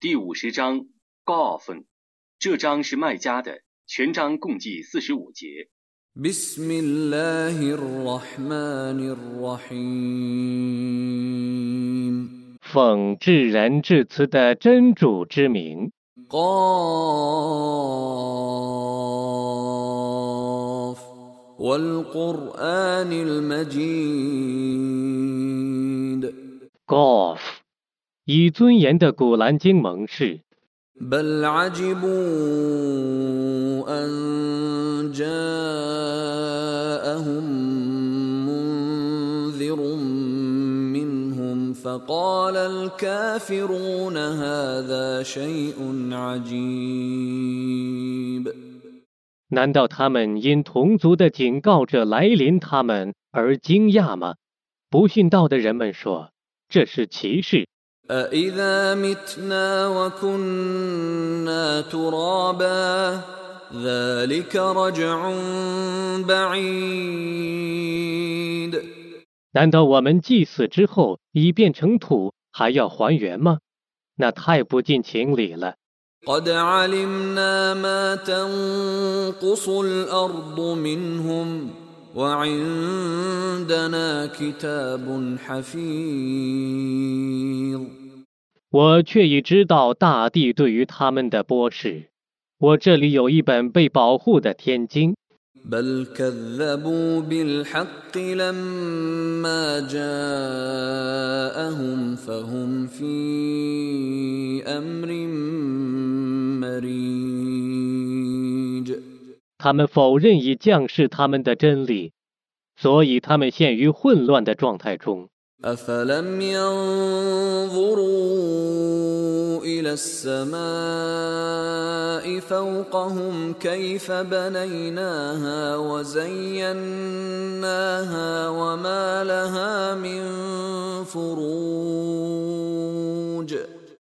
第五十章 Golf，这章是卖家的，全章共计四十五节。奉至仁至慈的真主之名。以尊严的古兰经盟誓， بل عجبوا أن جاءهم منذر منهم فقال الكافرون هذا شيء عجيب 难道他们因同族的警告者来临他们而惊讶吗？不信道的人们说，这是歧视。 أإذا متنا وكنا ترابا ذلك رجع بعيد 难道我们祭祀之后已变成土，还要还原吗？那太不近情理了。 قد علمنا ما تنقص الأرض منهم وعندنا كتاب حفيظ 我却已知道大地对于他们的播示。我这里有一本被保护的天经， بل كذبوا بالحق لما جاءهم فهم في امر مريج 他们否认已降世他们的真理，所以他们陷于混乱的状态中。 افلم ينظروا الى السماء فوقهم كيف بنيناها وزيناها وما لها من فروج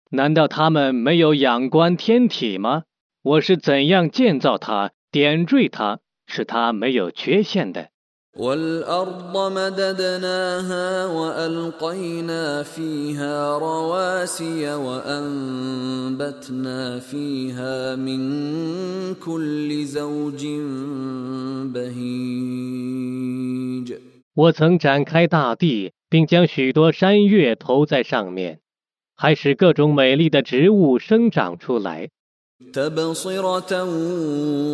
难道他们没有仰观天体吗？我是怎样建造它、点缀它，使它没有缺陷的？ والأرض مددناها وألقينا فيها رواسي وأنبتنا فيها من كل زوج بهيج 我曾展开大地，并将许多山岳投在上面，还使各种美丽的植物生长出来。 تبصرة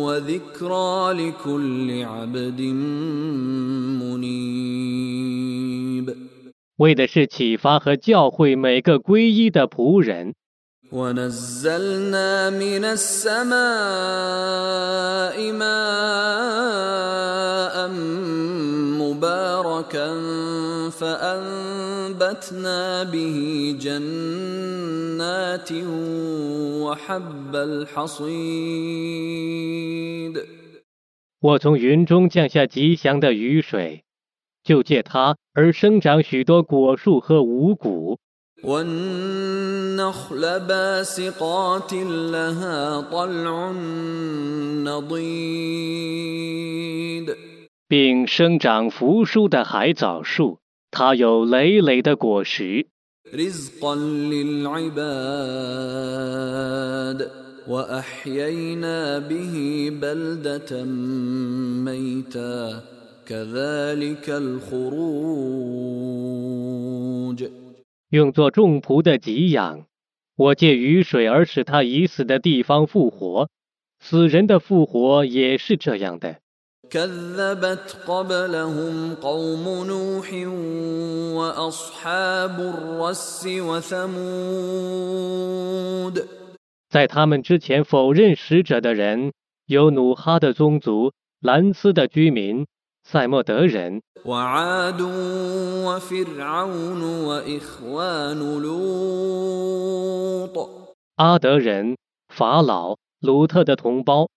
وذكرى لكل عبد منيب 为的是启发和教诲每个皈依的仆人。 ونزلنا من السماء ماء مباركا فأنبتنا به جنات وحب الحصيد 我从云中降下吉祥的雨水，就借它而生长许多果树和五谷。 والنخل باسقات لها طلع نضيد 并生长扶疏的海藻树，它有累累的果实， رزقا للعباد واحيينا به بلده ميتا كذلك الخروج 用作众仆的给养。我借雨水而使它已死的地方复活，死人的复活也是这样的。 كذبت قبلهم قوم نوح واصحاب الرس وثمود 在他们之前否认使者的人，有努哈的宗族、兰斯的居民、 赛莫德人、阿德人、法老、鲁特的同胞，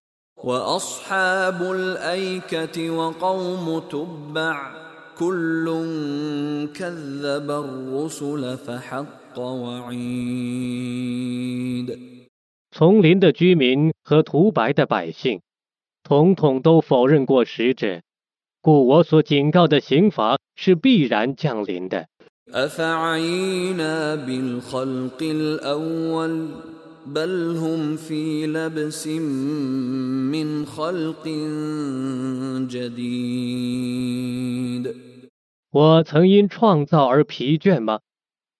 丛林的居民和涂白的百姓统统都否认过使者。故我所警告的刑罚是必然降临的。 أفعينا بالخلق الأول بل هم في لبس من خلق جديد 我曾因创造而疲倦吗？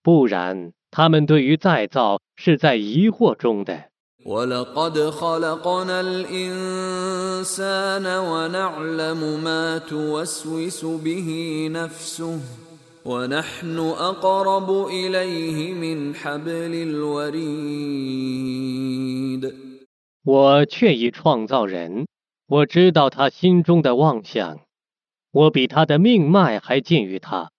不然，他们对于再造是在疑惑中的。 ولقد خلقنا الإنسان ونعلم ما توسوس به نفسه ونحن أقرب إليه من حبل الوريد 我却已创造人，我知道他心中的妄想，我比他的命脉还近于他。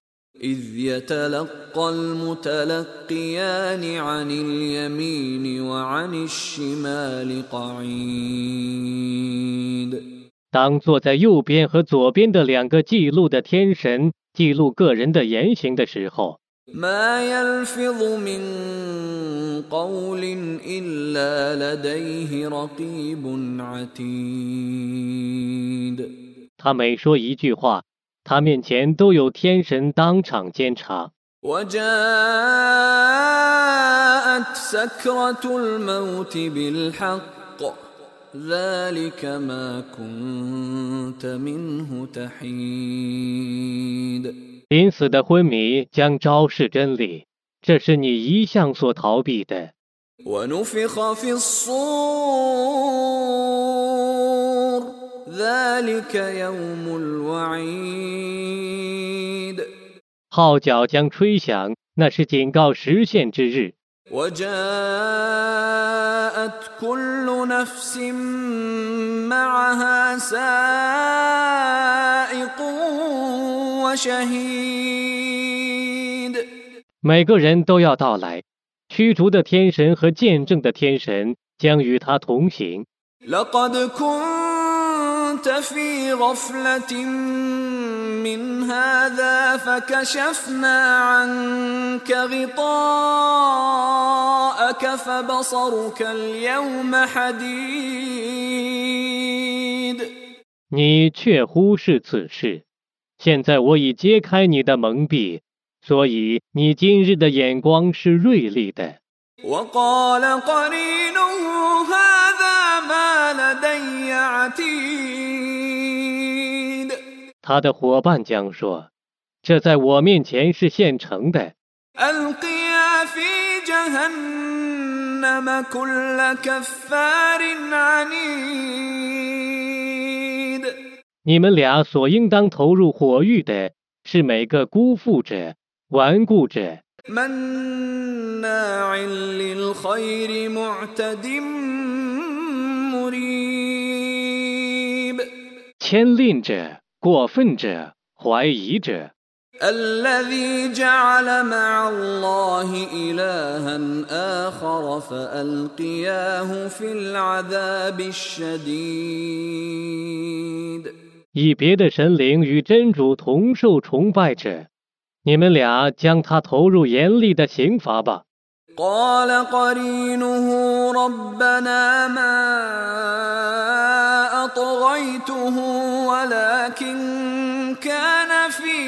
إذ يتلقى المتلقيان عن اليمين وعن الشمال قعيد 当坐在右边和左边的两个记录的天神记录个人的言行的时候， ما يلفظ من قول إلا لديه رقيب عتيد 他每说一句话， 他面前都有天神当场监察，临死的昏迷将昭示真理，这是你一向所逃避的。号角将吹响，那是警告实现之日。 وجاءت كل نفس معها سائق وشهيد 每个人都要到来，驱逐的天神和见证的天神将与他同行。 لقد كنت في غفلة من هذا فكشفنا عنك غطاءك فبصرك اليوم حديد 你却忽视此事，现在我已揭开你的蒙蔽，所以你今日的眼光是锐利的。 وقال قرينه هذا ما لدي 他的伙伴将说：“这在我面前是现成的， ألقيا في جهنم كل كفار عنيد 你们俩所应当投入火狱的是每个辜负者、顽固者、 مناع للخير معتد مريب 牵令者、 过分者、怀疑者。” الذي جعل مع الله إلها آخر فألقياه في العذاب الشديد 以别的神灵与真主同受崇拜者，你们俩将他投入严厉的刑罚吧。 قال قرينه ربنا ما أطغيته ولكن كان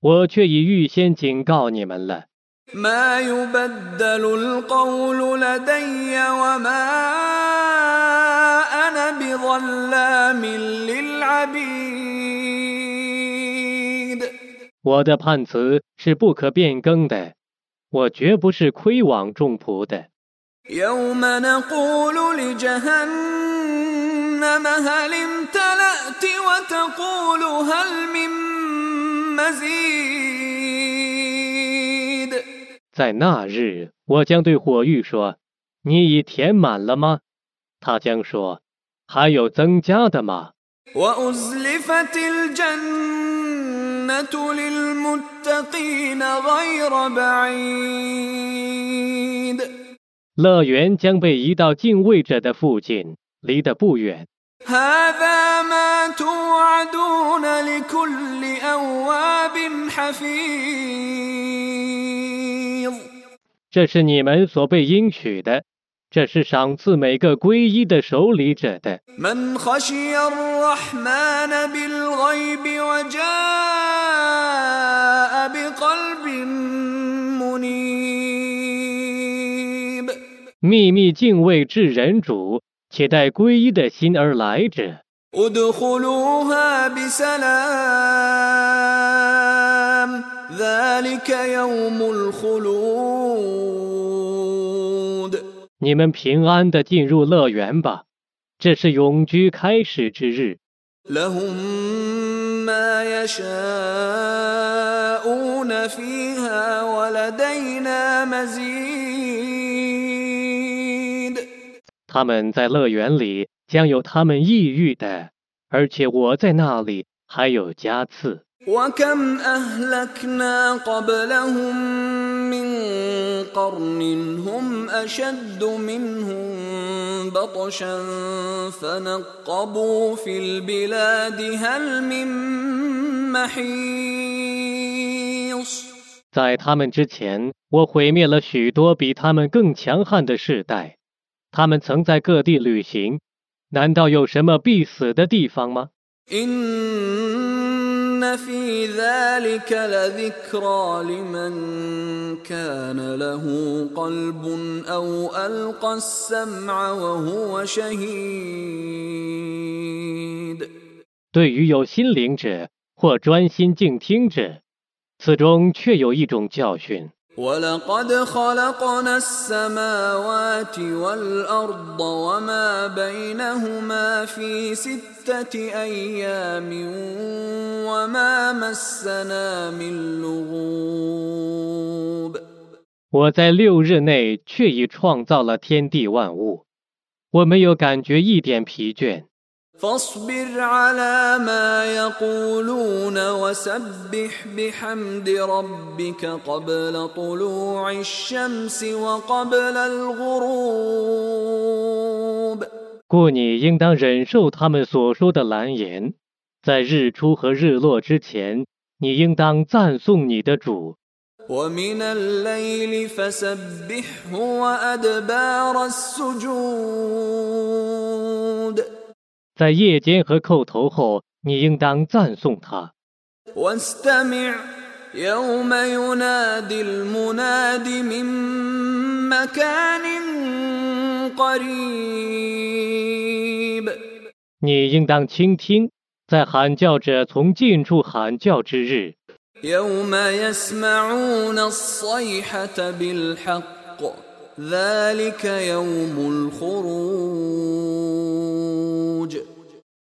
我却已预先警告你们了。 ما يبدل القول لدي وما أنا بظلام للعبيد 我的判词是不可变更的，我绝不是亏枉众仆的。 يوم نقول لجهنم هل امتلأت وتقول هل من مزيد 在那日我将对火玉说你已填满了吗？他将说还有增加的吗？乐园将被移到敬畏者的附近离得不远。هذا ما توعدون لكل أواب حفيظ 这是你们所被应许的，这是赏赐每个皈依的守礼者的。 من خشي الرحمن بالغيب وجاء بقلب منيب 秘密敬畏至人主， 且待皈依的心而来者，你们平安地进入乐园吧。这是永居开始之日。他们在乐园里将有他们抑郁的，而且我在那里还有加赐。 وكم أهلكنا قبلهم من قرن هم أشد منهم بطشا فنقبوا في البلاد هل من محيص 在他们之前，我毁灭了许多比他们更强悍的世代。 他们曾在各地旅行难道有什么必死的地方吗？对于有心灵者或专心静听者此中确有一种教训。ولقد خلقنا السماوات والأرض وما بينهما في ستة أيام وما مسنا من لغوب 我在六日内确已创造了天地万物，我没有感觉一点疲倦。 فاصبر على ما يقولون وسبح بحمد ربك قبل طلوع الشمس وقبل الغروب 故你应当忍受他们所说的蓝言，在日出和日落之前，你应当赞颂你的主。 ومن الليل فسبحه وأدبار السجود 在夜间和叩头后，你应当赞颂他。 واستمع يوم ينادي المناد من مكان قريب 你应当倾听，在喊叫者从近处喊叫之日， يوم يسمعون الصيحة بالحق ذلك يوم الخروج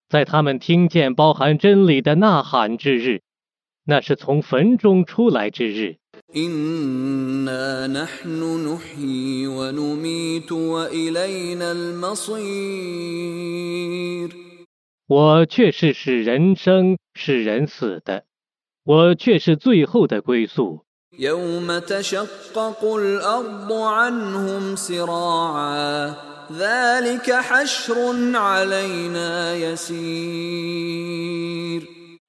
在他们听见包含真理的呐喊之日，那是从坟中出来之日。我却是使人生、使人死的，我却是最后的归宿。يوم تشقق الأرض عنهم سراعا ذلك حشر علينا يسير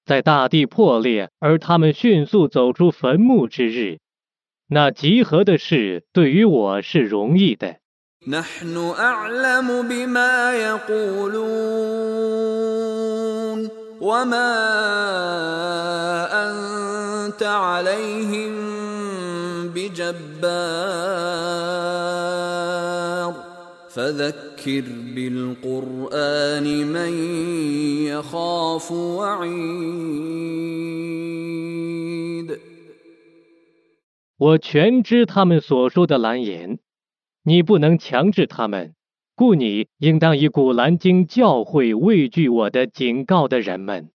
在大地破裂，而他们迅速走出坟墓之日，那集合的事对于我是容易的。 نحن أعلم بما يقولون وما أنت عليهم بجبار فذكر بالقرآن من يخاف وعيد 我全知他们所说的蓝言，你不能强制他们，故你应当以古兰经教诲畏惧我的警告的人们。